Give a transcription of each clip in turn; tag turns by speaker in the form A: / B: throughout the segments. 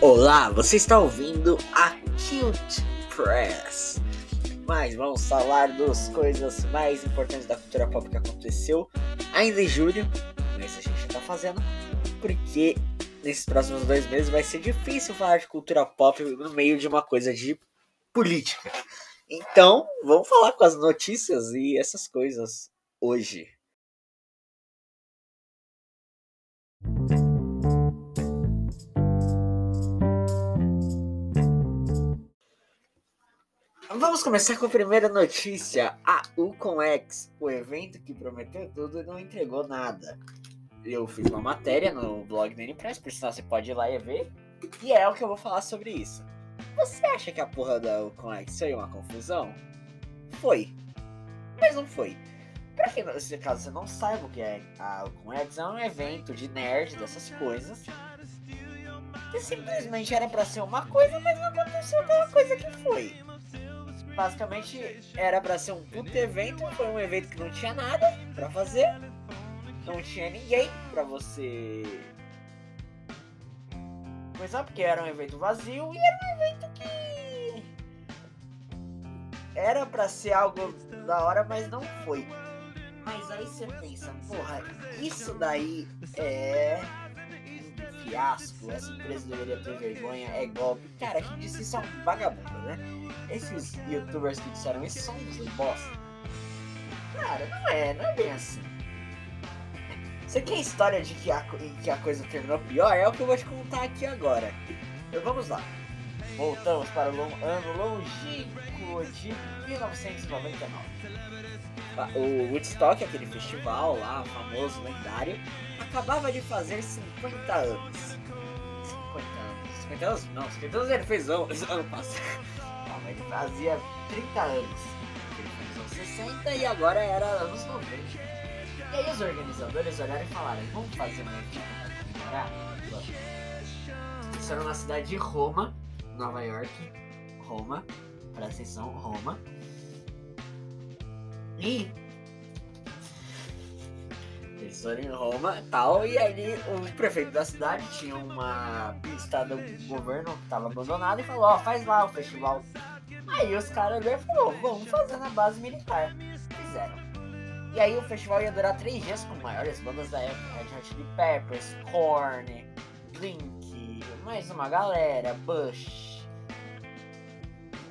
A: Olá, você está ouvindo a Cute Press. Mas vamos falar das coisas mais importantes da cultura pop que aconteceu ainda em julho. Mas a gente está fazendo porque nesses próximos dois meses vai ser difícil falar de cultura pop no meio de uma coisa de política. Então, vamos falar com as notícias e essas coisas hoje. Vamos começar com a primeira notícia. A UConX, o evento que prometeu tudo e não entregou nada. Eu fiz uma matéria no blog da Press, por sinal você pode ir lá e ver. E é o que eu vou falar sobre isso. Você acha que a porra da UConX foi uma confusão? Foi. Mas não foi. Pra quem, se caso você não saiba o que é a UConX, é um evento de nerd, dessas coisas. Que simplesmente era pra ser uma coisa, mas não aconteceu aquela coisa que foi basicamente era para ser um puto evento, foi um evento que não tinha nada para fazer, não tinha ninguém para você. É, porque era um evento vazio e era um evento que era para ser algo da hora, mas não foi. Mas aí você pensa, porra, isso daí é fiasco, essa empresa deveria ter vergonha, é golpe. Cara, quem disse isso é um vagabundo, né? Esses youtubers que disseram isso são uns bosta. Cara, não é, não é bem assim. Você quer história de que a, que a coisa terminou pior? É o que eu vou te contar aqui agora. Então vamos lá. Voltamos para o ano longínquo de 1999. O Woodstock, aquele festival lá, famoso, lendário, acabava de fazer 50 anos. 50 anos. 50 anos? Não, 50 anos ele fez ano, ano passado. Calma, ele fazia 30 anos. Ele fez anos 60 e agora era anos 90. E aí os organizadores olharam e falaram, vamos fazer uma equipe para comemorar? Isso era na cidade de Roma, Nova York. Roma, para atenção, Roma. E eles foram em Roma tal, e ali o prefeito da cidade tinha uma pista do governo que estava abandonada e falou, ó, oh, faz lá o festival. Aí os caras e falou, vamos fazer na base militar. Fizeram. E aí o festival ia durar três dias com maiores bandas da época, Red Hot Chili Peppers, Korn, Blink, mais uma galera, Bush,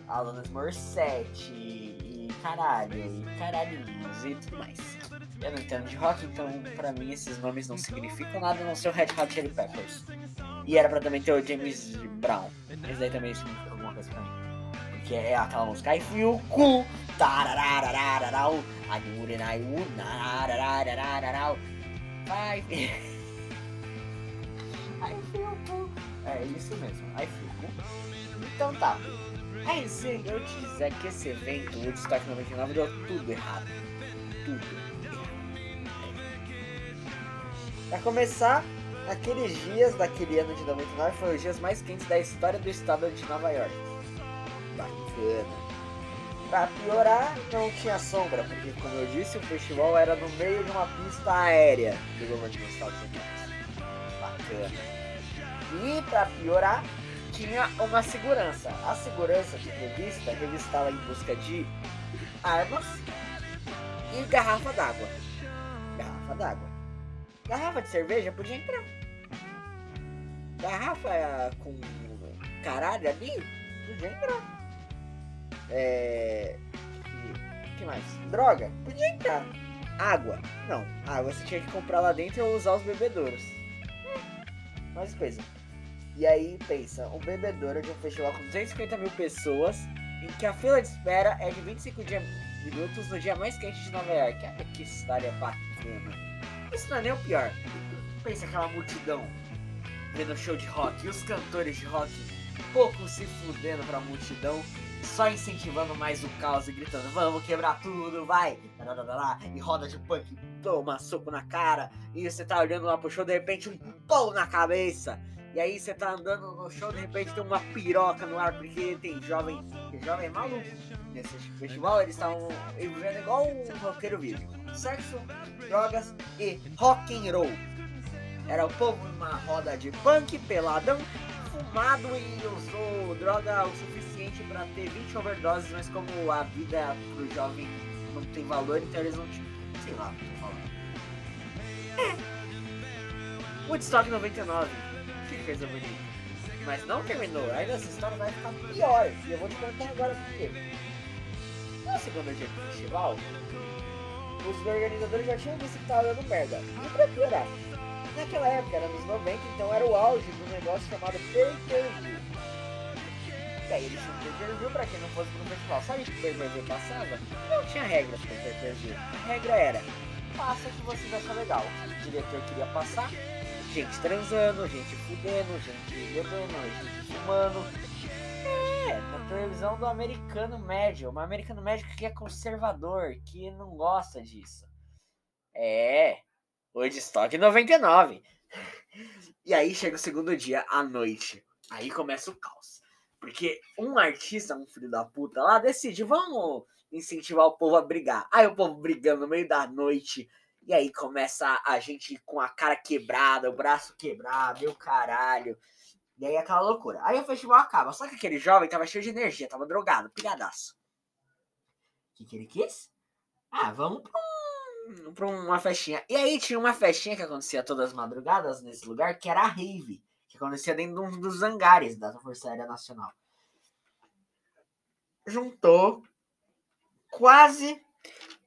A: Alanis Morissette, caralho, e caralhinhos e tudo mais. Eu não entendo de rock, então pra mim esses nomes não significam nada, a não ser o Red Hot Chili Peppers. E era pra também ter o James Brown. Esse daí também significa alguma coisa pra mim. Porque é aquela música I feel cool, tararararararau, I do it I would, nararararararau, I. É isso mesmo, I feel cool. Então tá. Aí se eu te dizer que esse evento, o Woodstock 99, deu tudo errado. Tudo errado. Pra começar, aqueles dias daquele ano de 99 foram os dias mais quentes da história do estado de Nova York. Bacana. Pra piorar, não tinha sombra, porque como eu disse, o festival era no meio de uma pista aérea do governo dos Estados Unidos. Bacana. E pra piorar, tinha uma segurança. A segurança de revista revistava em busca de armas e garrafa d'água. Garrafa d'água. Garrafa de cerveja podia entrar. Garrafa com caralho ali podia entrar. É. Que, mais? Droga? Podia entrar. Água? Não. Água você tinha que comprar lá dentro ou usar os bebedouros. Mais coisa. E aí pensa, um bebedouro de um festival com 250 mil pessoas, em que a fila de espera é de 25 dia, minutos no dia mais quente de Nova York. Que história bacana. Isso não é nem o pior. Pensa aquela multidão vendo show de rock e os cantores de rock pouco se fudendo pra multidão, só incentivando mais o caos e gritando: Vamos quebrar tudo, vai! E roda de punk, toma soco na cara, e você tá olhando lá pro show, de repente um pão na cabeça. E aí você tá andando no show, de repente tem uma piroca no ar, porque tem jovem. Jovem maluco. Nesse festival eles estavam vivendo igual um roqueiro vive. Sexo, drogas e rock and roll. Era o povo numa roda de punk, peladão, fumado e usou droga o suficiente pra ter 20 overdoses, mas como a vida pro jovem não tem valor, então eles não. Sei lá o que tô falando. É. Woodstock 99. Que coisa bonita. Mas não terminou, ainda essa história vai ficar pior. E eu vou te contar agora por quê. No segundo dia do festival, os organizadores já tinham visto que tava dando merda. E pra piorar, naquela época, era nos 90, então era o auge do negócio chamado pay-per-view. E aí eles tinham pay-per-view pra quem não fosse pro festival. Sabe que o pay-per-view passava? Não tinha regras pro pay-per-view. A regra era, passa o que vocês acham legal. O diretor queria passar, gente transando, gente fudendo, gente bebendo, gente fumando. É, na televisão do americano médio. Um americano médio que é conservador, que não gosta disso. É, Woodstock 99. E aí chega o segundo dia, à noite. Aí começa o caos. Porque um artista, um filho da puta lá, decide, vamos incentivar o povo a brigar. Aí o povo brigando no meio da noite. E aí começa a gente com a cara quebrada, o braço quebrado, meu caralho. E aí aquela loucura. Aí o festival acaba. Só que aquele jovem tava cheio de energia, tava drogado, piradaço. O que, que ele quis? Ah, vamos pra, um, pra uma festinha. E aí tinha uma festinha que acontecia todas as madrugadas nesse lugar, que era a Rave. Que acontecia dentro de um dos hangares da Força Aérea Nacional. Juntou quase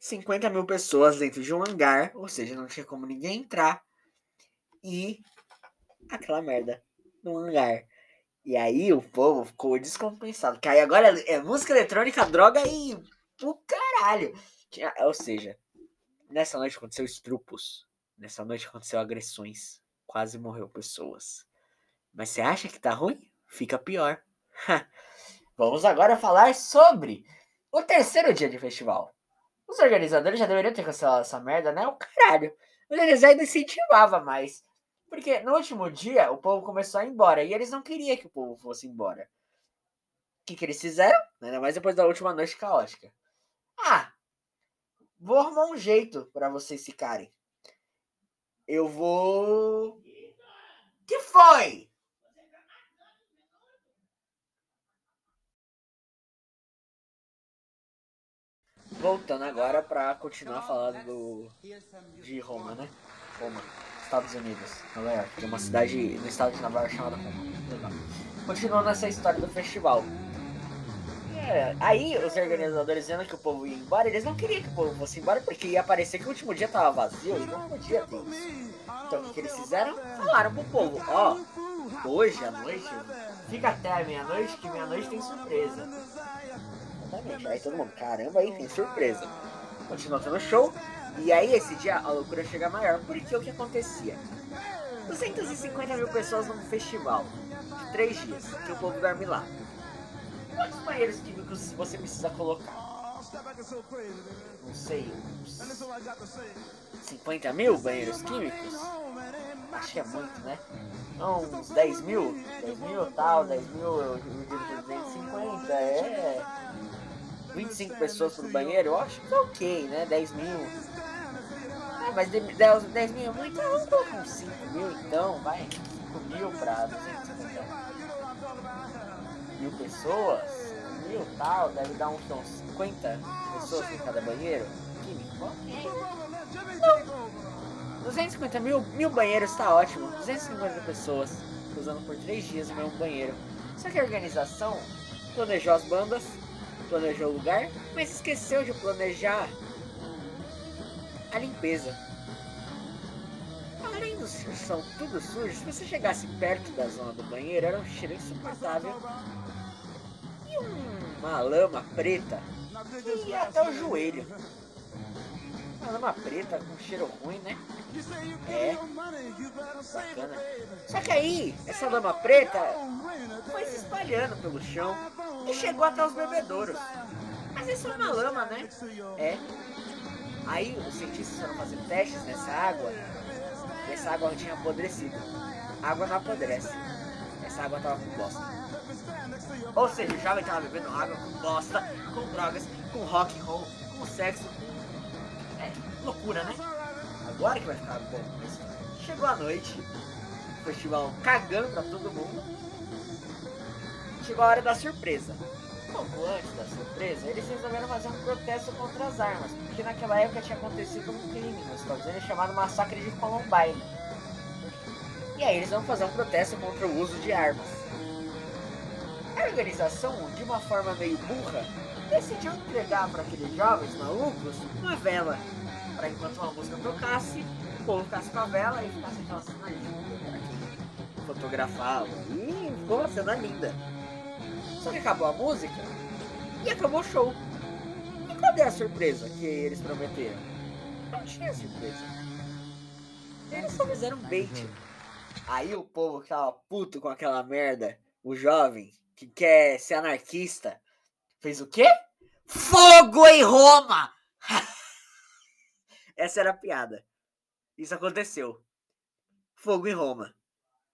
A: 50 mil pessoas dentro de um hangar, ou seja, não tinha como ninguém entrar. E aquela merda no hangar. E aí o povo ficou descompensado. Que aí agora é música eletrônica, droga e o caralho. Ou seja, nessa noite aconteceu estrupos. Nessa noite aconteceu agressões. Quase morreu pessoas. Mas você acha que tá ruim? Fica pior. Vamos agora falar sobre o terceiro dia de festival. Os organizadores já deveriam ter cancelado essa merda, né? O caralho. Mas eles ainda incentivavam mais. Porque no último dia o povo começou a ir embora. E eles não queriam que o povo fosse embora. O que, que eles fizeram? Ainda mais depois da última noite caótica. Ah, vou arrumar um jeito para vocês ficarem. Eu vou. Que foi? Voltando agora para continuar falando do, de Roma, né? Roma, Estados Unidos, Nova York. Tem uma cidade no estado de Nova York chamada Roma. Legal. Continuando essa história do festival. É, aí os organizadores vendo que o povo ia embora, eles não queriam que o povo fosse embora porque ia parecer que o último dia tava vazio e não podia ter isso. Então o que, que eles fizeram? Falaram pro povo, ó, hoje à noite, fica até a meia-noite que meia-noite tem surpresa. Exatamente. Aí todo mundo, caramba, aí tem surpresa. Continua tendo show. E aí esse dia a loucura chega maior. Porque o que acontecia? 250 mil pessoas num festival de três dias, que o povo dorme lá. Quantos banheiros químicos você precisa colocar? Não sei, uns 50 mil banheiros químicos? Acho que é muito, né? Não, uns 10 mil? 10 mil tal, 10 mil dividido por 250 é 25 pessoas por banheiro, eu acho que é ok, né? 10 mil. Ah, mas 10, 10 mil é muito, vamos colocar uns 5 mil então, vai. 5 mil pra 250 mil pessoas. Mil tal, deve dar uns, uns 50 pessoas em cada banheiro. Químico, ok. Não. 250 mil, mil banheiros tá ótimo. 250 pessoas usando por 3 dias o mesmo banheiro. Só que a organização planejou as bandas, planejou o lugar, mas esqueceu de planejar a limpeza. Além do chão tudo sujo, se você chegasse perto da zona do banheiro, era um cheiro insuportável. E uma lama preta que ia até o joelho. Uma lama preta com cheiro ruim, né? É. Bacana. Só que aí, essa lama preta foi se espalhando pelo chão e chegou até os bebedouros. Mas isso é uma lama, né? É. Aí os cientistas foram fazer testes nessa água e essa água tinha apodrecido. A água não apodrece. Essa água tava com bosta. Ou seja, o jovem tava bebendo água com bosta, com drogas, com rock and roll, com sexo. É, loucura, né? Agora que vai ficar bom. Chegou a noite, o festival cagando pra todo mundo. Chegou a hora da surpresa. Pouco antes da surpresa, eles resolveram fazer um protesto contra as armas, porque naquela época tinha acontecido um crime nos Estados Unidos chamado Massacre de Columbine. E aí eles vão fazer um protesto contra o uso de armas. A organização, de uma forma meio burra, decidiu entregar para aqueles jovens malucos uma vela, para enquanto uma música tocasse, o povo ficasse com a vela e ficasse aquela cena linda quem fotografava. E ficou uma cena linda. Só que acabou a música e acabou o show. E cadê a surpresa que eles prometeram? Não tinha surpresa. Eles só fizeram bait. Aí o povo que tava puto com aquela merda, o jovem que quer ser anarquista, fez o quê? Fogo em Roma! Essa era a piada. Isso aconteceu. Fogo em Roma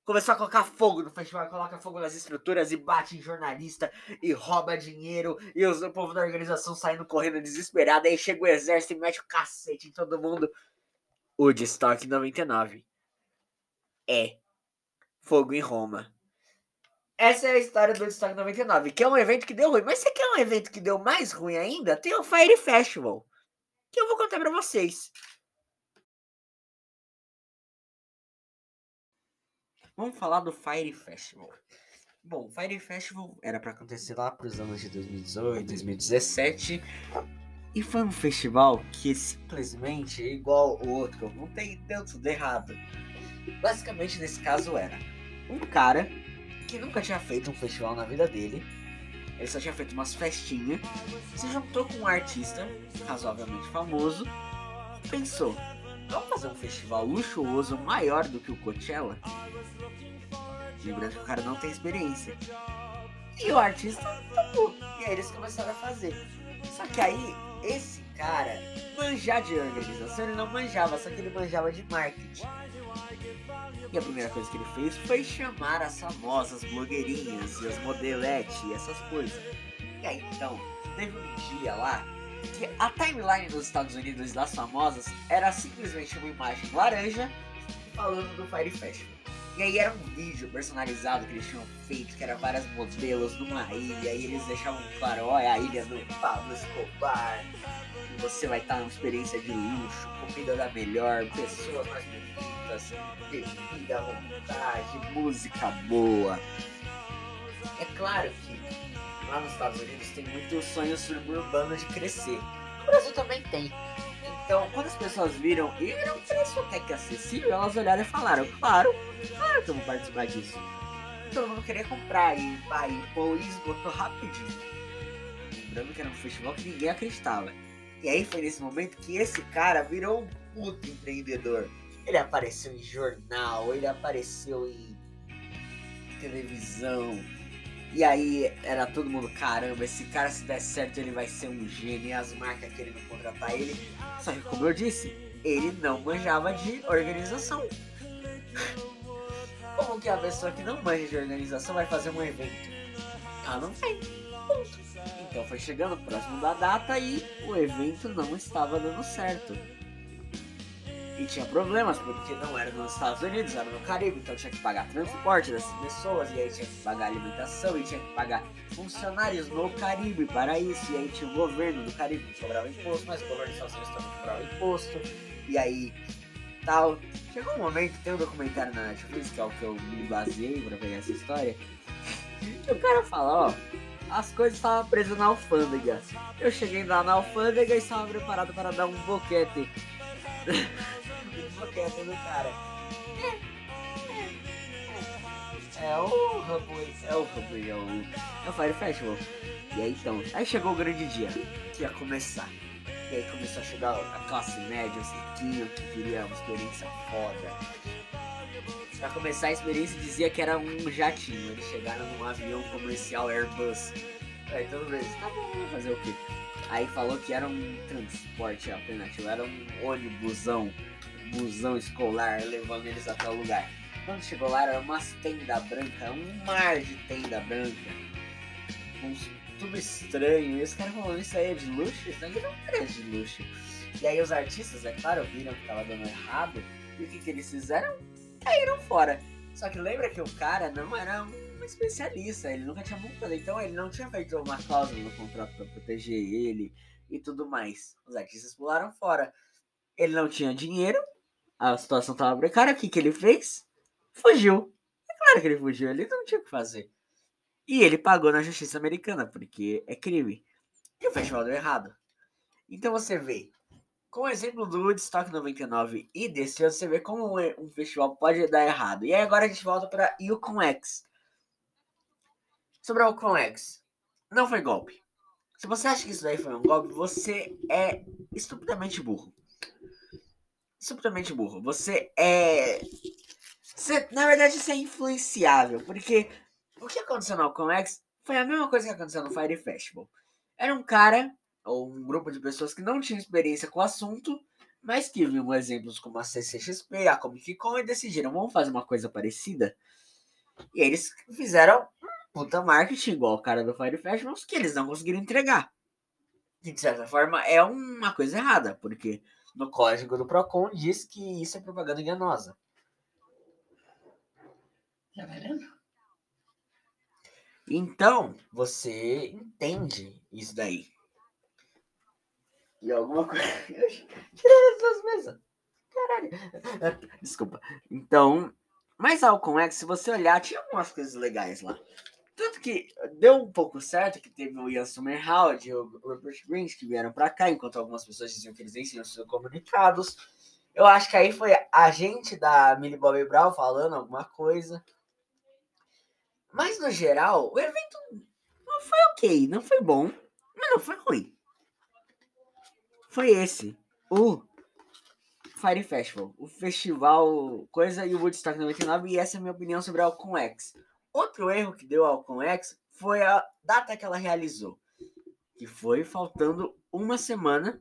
A: começou a colocar fogo no festival, coloca fogo nas estruturas e bate em jornalista e rouba dinheiro e os, o povo da organização saindo correndo desesperado. Aí chega o exército e mete o cacete em todo mundo. O Destock 99 é Fogo em Roma. Essa é a história do Destock 99, que é um evento que deu ruim. Mas você quer um evento que deu mais ruim ainda? Tem o Fire Festival, que eu vou contar pra vocês. Vamos falar do Fire Festival. Bom, o Fire Festival era para acontecer lá para os anos de 2018, 2017. E foi um festival que simplesmente é igual o outro, não tem deu tudo errado. Basicamente, nesse caso, era um cara que nunca tinha feito um festival na vida dele. Ele só tinha feito umas festinhas. Se juntou com um artista razoavelmente famoso. Pensou: vamos fazer um festival luxuoso maior do que o Coachella? Lembrando que o cara não tem experiência. E o artista topou. E aí eles começaram a fazer. Só que aí, esse cara, manjar de organização, ele não manjava, só que ele manjava de marketing. E a primeira coisa que ele fez foi chamar as famosas blogueirinhas e as modeletes e essas coisas. E aí então, teve um dia lá que a timeline dos Estados Unidos das famosas era simplesmente uma imagem laranja falando do Fire Festival. E aí era um vídeo personalizado que eles tinham feito, que era várias modelos numa ilha, e eles deixavam claro, ó, é a ilha do Pablo Escobar. E você vai estar numa experiência de luxo, comida da melhor, pessoas mais bonitas, bebida à vontade, música boa. É claro que lá nos Estados Unidos tem muito sonho suburbano de crescer. No Brasil também tem. Então, quando as pessoas viram e era um preço até que acessível, elas olharam e falaram, claro, claro que eu vou participar disso. Todo mundo queria comprar e aí pô, esgotou rapidinho. Lembrando que era um festival que ninguém acreditava. E aí foi nesse momento que esse cara virou um puto empreendedor. Ele apareceu em jornal, ele apareceu em televisão, e aí era todo mundo, caramba, esse cara se der certo ele vai ser um gênio e as marcas querendo contratar ele. Só que como eu disse, ele não manjava de organização. Como que a pessoa que não manja de organização vai fazer um evento? Ela não vai. Ponto. Então foi chegando próximo da data e o evento não estava dando certo. E tinha problemas, porque não era nos Estados Unidos, era no Caribe, então tinha que pagar transporte dessas pessoas, e aí tinha que pagar alimentação, e tinha que pagar funcionários no Caribe para isso, e aí tinha o governo do Caribe que cobrava imposto, mas o governo dos Estados Unidos também cobrava imposto, e aí tal. Chegou um momento, tem um documentário na Netflix, que é o que eu me baseei para pegar essa história, que o cara fala, ó, as coisas estavam presas na alfândega. Eu cheguei lá na alfândega e estava preparado para dar um boquete. bloqueia do cara. É o Hubway, é o Hubway, é o, é o Fire Festival. E aí então, aí chegou o grande dia, que ia começar. E aí começou a chegar a classe média, os riquinhos que queria uma experiência foda. Pra começar a experiência dizia que era um jatinho. Eles chegaram num avião comercial Airbus. Aí todo mundo tá bom, fazer o quê? Aí falou que era um transporte alternativo, era um ônibusão busão escolar levando eles até o lugar. Quando chegou lá, era umas tenda branca, um mar de tenda branca. Uns, tudo estranho. E os caras falando, isso aí é de luxo? Isso aqui não é de luxo. E aí os artistas, é claro, viram que tava dando errado. E o que, que eles fizeram? Caíram fora. Só que lembra que o cara não era uma especialista, ele nunca tinha montado, então ele não tinha feito uma cláusula no contrato para proteger ele e tudo mais. Os artistas pularam fora. Ele não tinha dinheiro, a situação tava precária, o que, que ele fez? Fugiu. É claro que ele fugiu, ele não tinha o que fazer. E ele pagou na justiça americana, porque é crime. E o festival deu errado. Então você vê, com o exemplo do Woodstock 99 e desse ano, você vê como um festival pode dar errado. E aí agora a gente volta para Yukon X. Sobre o Yukon X. Não foi golpe. Se você acha que isso daí foi um golpe, você é estupidamente burro. Estupidamente burro. Você é. Você, na verdade, você é influenciável. Porque o que aconteceu no Alcon X foi a mesma coisa que aconteceu no Fire Festival. Era um cara ou um grupo de pessoas que não tinham experiência com o assunto, mas que viam exemplos como a CCXP, a Comic Con e decidiram, vamos fazer uma coisa parecida. E eles fizeram puta marketing igual o cara do Fire Festival, que eles não conseguiram entregar. De certa forma, é uma coisa errada, porque no código do Procon diz que isso é propaganda enganosa. Tá vendo? Então, você entende isso daí. E alguma coisa. Tirei as duas mesas. Caralho. Desculpa. Então, mas Alcon X, se você olhar, tinha algumas coisas legais lá. Tanto que deu um pouco certo que teve o Ian Somerhalder e o Rupert Grint que vieram para cá, enquanto algumas pessoas diziam que eles nem tinham sido comunicados. Eu acho que aí foi a gente da Millie Bobby Brown falando alguma coisa. Mas no geral, o evento não foi ok, não foi bom, mas não foi ruim foi esse. O Fire Festival. O festival Coisa e o Woodstock 99. E essa é a minha opinião sobre a Alcon X. Outro erro que deu a Alcon X foi a data que ela realizou. Que foi faltando uma semana.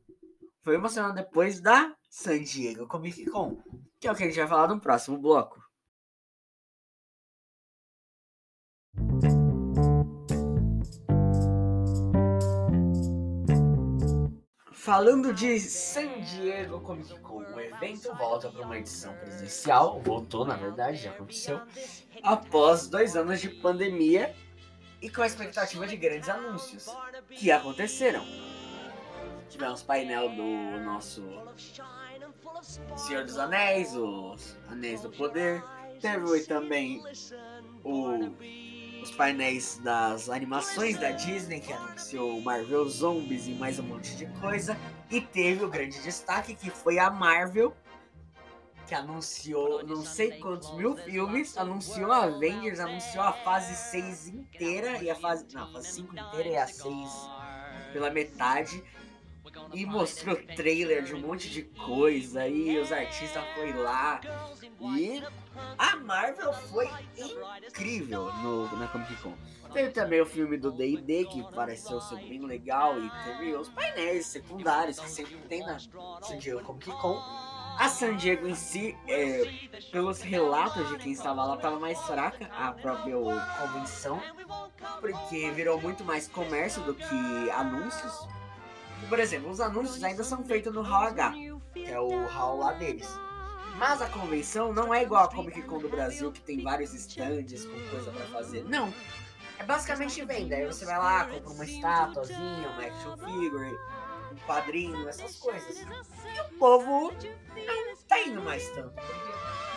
A: Foi uma semana depois da San Diego Comic Con. Que é o que a gente vai falar no próximo bloco. Falando de San Diego Comic Con, o evento volta para uma edição presencial, voltou na verdade, já aconteceu, após dois anos de pandemia e com a expectativa de grandes anúncios, que aconteceram. Tivemos painel do nosso Senhor dos Anéis, os Anéis do Poder, teve também o os painéis das animações da Disney, que anunciou Marvel Zombies e mais um monte de coisa. E teve o grande destaque que foi a Marvel, que anunciou não sei quantos mil filmes, anunciou a Avengers, anunciou a fase 6 inteira e a fase. Não, a fase 5 inteira e a 6 pela metade. E mostrou trailer de um monte de coisa. E os artistas foi lá. E a Marvel foi incrível no, na Comic Con. Teve também o filme do D&D, que pareceu ser bem legal, e teve os painéis secundários que sempre tem na San Diego Comic Con. A San Diego em si, é, pelos relatos de quem estava lá, estava mais fraca a própria convenção, porque virou muito mais comércio do que anúncios. Por exemplo, os anúncios ainda são feitos no Hall H, que é o hall lá deles. Mas a convenção não é igual a Comic Con do Brasil, que tem vários stands com coisa para fazer. Não. É basicamente venda. Aí você vai lá, compra uma estátuazinha, uma action figure, um quadrinho, essas coisas. E o povo não tá indo mais tanto.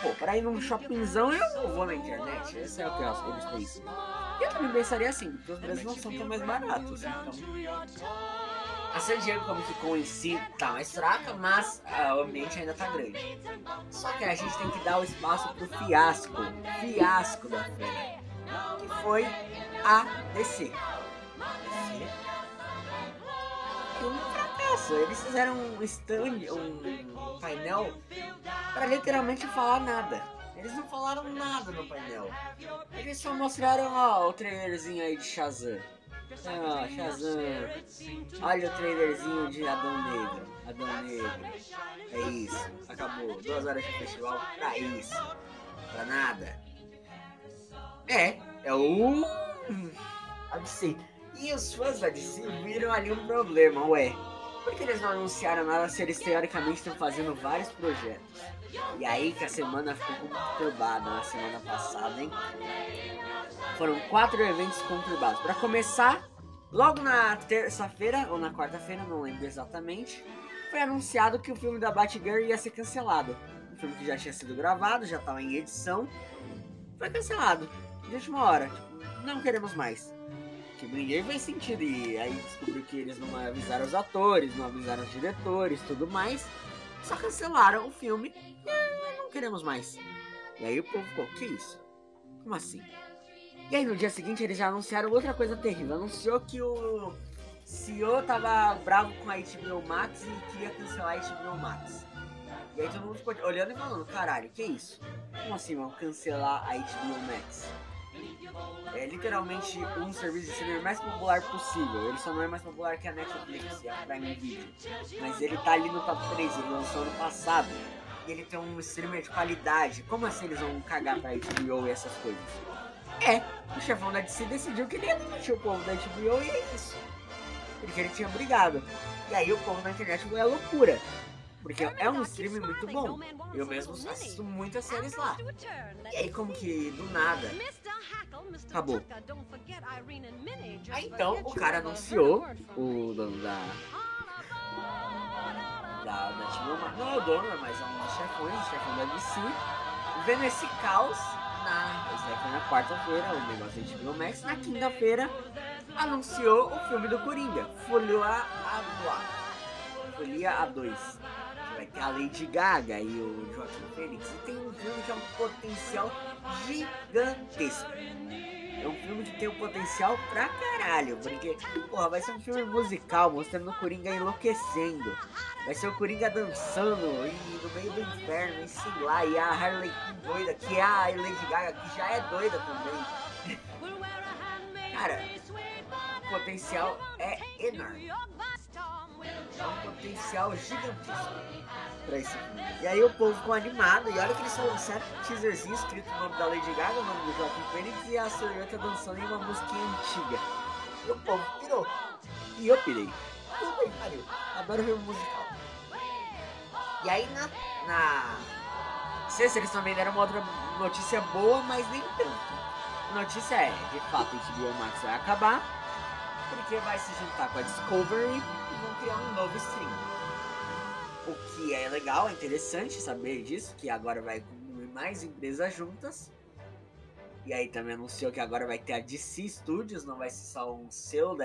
A: Pô, pra ir num shoppingzão eu não vou na internet. Esse é o que eles pensam. E eu também pensaria assim, porque os preços não são tão mais baratos. Então. A San Diego Comic Con em si tá mais fraca, mas uh, o ambiente ainda tá grande. Só que a gente tem que dar o espaço pro fiasco, fiasco da feira, que foi a DC. DC um fracasso. Eles fizeram um stand, um painel para literalmente falar nada. Eles não falaram nada no painel. Eles só mostraram ó, o trailerzinho aí de Shazam. Ah, Shazam. Olha o trailerzinho de Adão Negro. Adão Negro. É isso. Acabou. Duas horas de festival pra isso. Pra nada. É. É o. A DC. E os fãs da DC viram ali um problema, ué. Por que eles não anunciaram nada se eles teoricamente estão fazendo vários projetos? E aí que a semana ficou conturbada na semana passada, hein? Foram quatro eventos conturbados. Para começar, logo na terça-feira ou na quarta-feira, não lembro exatamente, foi anunciado que o filme da Batgirl ia ser cancelado. Um filme que já tinha sido gravado, já estava em edição, foi cancelado de última hora. Tipo, não queremos mais. Que ninguém fez sentido. E aí descobriu que eles não avisaram os atores, não avisaram os diretores, tudo mais. Só cancelaram o filme e não queremos mais. E aí o povo ficou, que isso? Como assim? E aí no dia seguinte eles já anunciaram outra coisa terrível. Anunciou que o CEO tava bravo com a HBO Max e queria cancelar a HBO Max. E aí todo mundo ficou olhando e falando, caralho, que isso? Como assim vão cancelar a HBO Max? É literalmente um serviço de streaming mais popular possível. Ele só não é mais popular que a Netflix e a Prime Video. Mas ele tá ali no top 3, ele lançou ano passado. E ele tem um streamer de qualidade. Como assim eles vão cagar pra HBO e essas coisas? É, o chefão da DC decidiu que ele ia demitir o povo da HBO e é isso. Porque ele tinha brigado. E aí o povo na internet foi a loucura. Porque é um stream muito bom. Eu mesmo assisto muitas séries lá. E aí, como que do nada acabou. Aí então o cara anunciou, o dono da. Da, da Timoma, não é o dono, mas é um chefões, chefão da DC, vendo esse caos na. Isso aí foi na quarta-feira, o negócio da HBO Max. Na quinta-feira, anunciou o filme do Coringa, Folia A2. Folia A2 vai ter a Lady Gaga e o Joaquim Fênix. E tem um filme que é um potencial gigantesco. É um filme que tem um potencial pra caralho, porque, porra, vai ser um filme musical mostrando o Coringa enlouquecendo. Vai ser o Coringa dançando e no meio do inferno, e sei lá, e a Harley doida, que é a Lady Gaga, que já é doida também. Cara, o potencial é enorme. Um potencial gigantesco pra esse filme. E aí o povo ficou animado, e olha que eles só lançaram um teaserzinho escrito o nome da Lady Gaga, o nome do Joaquim Phoenix e a Silveta dançando em uma musiquinha antiga. E o povo pirou. E eu pirei. Tudo bem, pariu. Adoro ver um musical. E aí na, na sexta eles também deram uma outra notícia boa, mas nem tanto. A notícia é, de fato, o HBO Max vai acabar, porque vai se juntar com a Discovery e vão criar um novo stream. O que é legal, é interessante saber disso, que agora vai com mais empresas juntas. E aí também anunciou que agora vai ter a DC Studios, não vai ser só um selo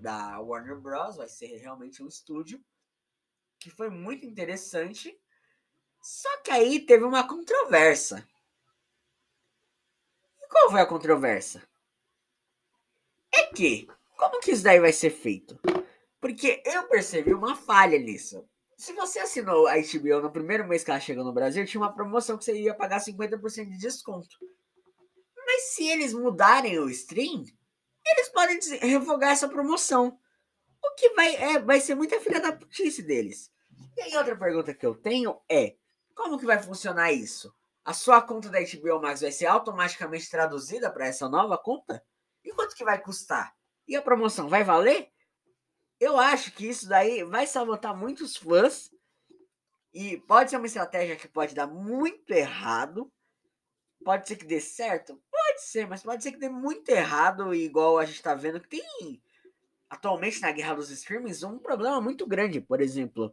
A: da Warner Bros, vai ser realmente um estúdio. Que foi muito interessante. Só que aí teve uma controvérsia. E qual foi a controvérsia? É que, como que isso daí vai ser feito? Porque eu percebi uma falha nisso. Se você assinou a HBO no primeiro mês que ela chegou no Brasil, tinha uma promoção que você ia pagar 50% de desconto. Mas se eles mudarem o stream, eles podem revogar essa promoção. O que vai, é, vai ser muita filha da putice deles. E aí outra pergunta que eu tenho é, como que vai funcionar isso? A sua conta da HBO Max vai ser automaticamente traduzida para essa nova conta? E quanto que vai custar? E a promoção vai valer? Eu acho que isso daí vai sabotar muitos fãs. E pode ser uma estratégia que pode dar muito errado. Pode ser que dê certo? Pode ser, mas pode ser que dê muito errado, igual a gente tá vendo que tem atualmente na guerra dos streamings um problema muito grande. Por exemplo,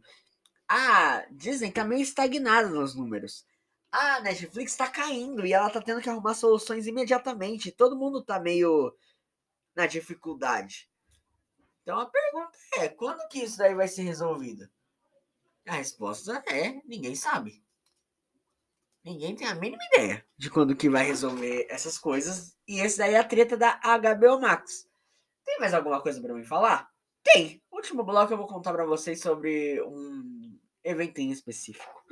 A: a Disney tá meio estagnada nos números. A Netflix tá caindo e ela tá tendo que arrumar soluções imediatamente. Todo mundo tá meio na dificuldade. Então a pergunta é: quando que isso daí vai ser resolvido? A resposta é: ninguém sabe. Ninguém tem a mínima ideia de quando que vai resolver essas coisas. E esse daí é a treta da HBO Max. Tem mais alguma coisa para me falar? Tem. último bloco eu vou contar para vocês sobre um evento em específico.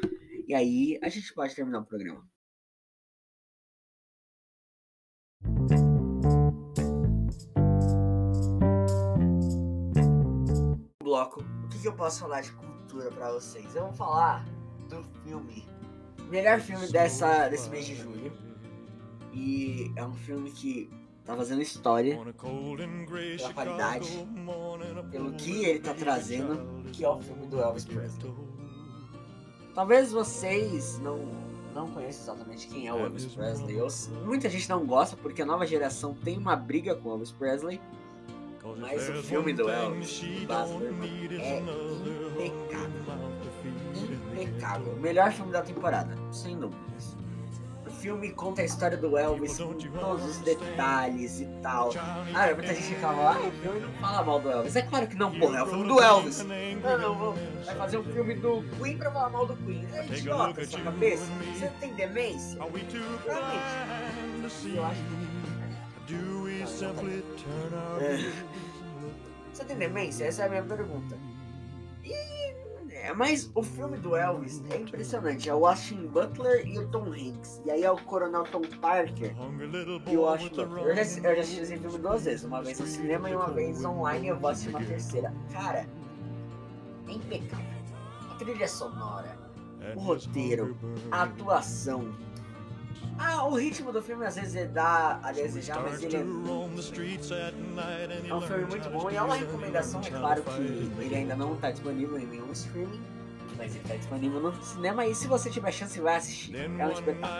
A: E aí a gente pode terminar o programa. Bloco, o que, que eu posso falar de cultura para vocês? Eu vou falar do filme, melhor filme dessa, desse mês de julho. E é um filme que tá fazendo história pela qualidade, pelo que ele tá trazendo, que é o filme do Elvis Presley. Talvez vocês não, não conheçam exatamente quem é o Elvis Presley. Eu, muita gente não gosta porque a nova geração tem uma briga com o Elvis Presley. Mas o filme do Elvis, Baz Luhrmann, é impecável. Impecável. O melhor filme da temporada, sem dúvidas filme conta a história do Elvis com todos os detalhes e tal. Ah, muita gente fala, ah, o filme não fala mal do Elvis. É claro que não, porra, é o filme do Elvis. Não, não, vou, vai fazer um filme do Queen pra falar mal do Queen. É idiota sua cabeça. Você tem demência? Realmente. Eu acho que... É. Você tem demência? Essa é a minha pergunta. E é, mas o filme do Elvis é impressionante. É o Austin Butler e o Tom Hanks. E aí é o Coronel Tom Parker e o Austin Butler. Eu já, eu já assisti esse filme duas vezes. Uma vez no cinema e uma vez online. E eu vou assistir uma terceira. Cara, é impecável. A trilha sonora, o roteiro, a atuação. Ah, o ritmo do filme às vezes dá a desejar, mas ele é. É um filme muito bom e é uma recomendação. É claro que ele ainda não está disponível em nenhum streaming, mas ele está disponível no cinema e se você tiver chance, vai assistir. É um espetáculo.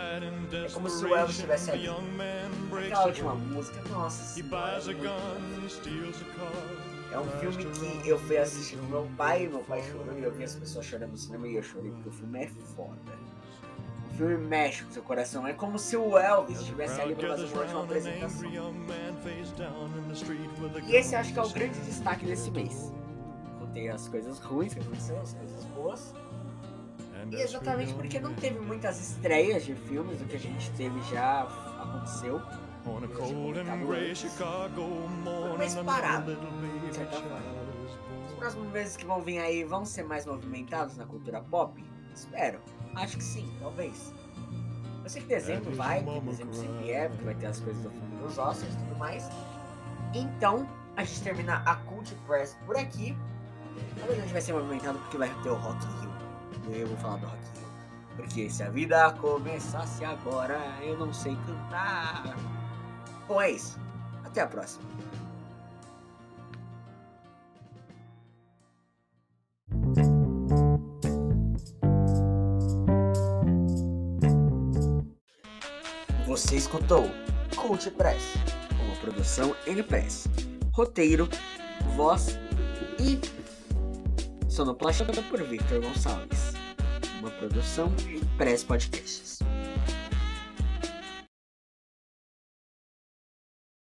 A: É como se o Elvis estivesse ali. Aquela última música, nossa senhora. É um filme que eu fui assistir com meu pai, meu pai chorou e eu vi as pessoas chorando no cinema e eu chorei porque o filme é foda filme mexe com seu coração. É como se o Elvis estivesse ali para fazer uma última apresentação. E esse acho que é o grande destaque desse mês. Contei as coisas ruins que aconteceram, as coisas boas. E exatamente porque não teve muitas estreias de filmes, o que a gente teve já aconteceu. Foi mais parado, de certa forma. Os próximos meses que vão vir aí vão ser mais movimentados na cultura pop? Espero. Acho que sim, talvez. Eu sei que dezembro vai, que dezembro sempre é, porque vai ter as coisas do filme dos Oscars e tudo mais. Então, a gente termina a Cult Press por aqui. Talvez a gente vai ser movimentado porque vai ter o Rock. E eu vou falar do Rock Rio. Porque se a vida começasse agora, eu não sei cantar. Bom, é isso. Até a próxima. Você escutou Cult Press, uma produção N-Press. Roteiro, voz e sonoplastia por Victor Gonçalves. Uma produção Press Podcasts.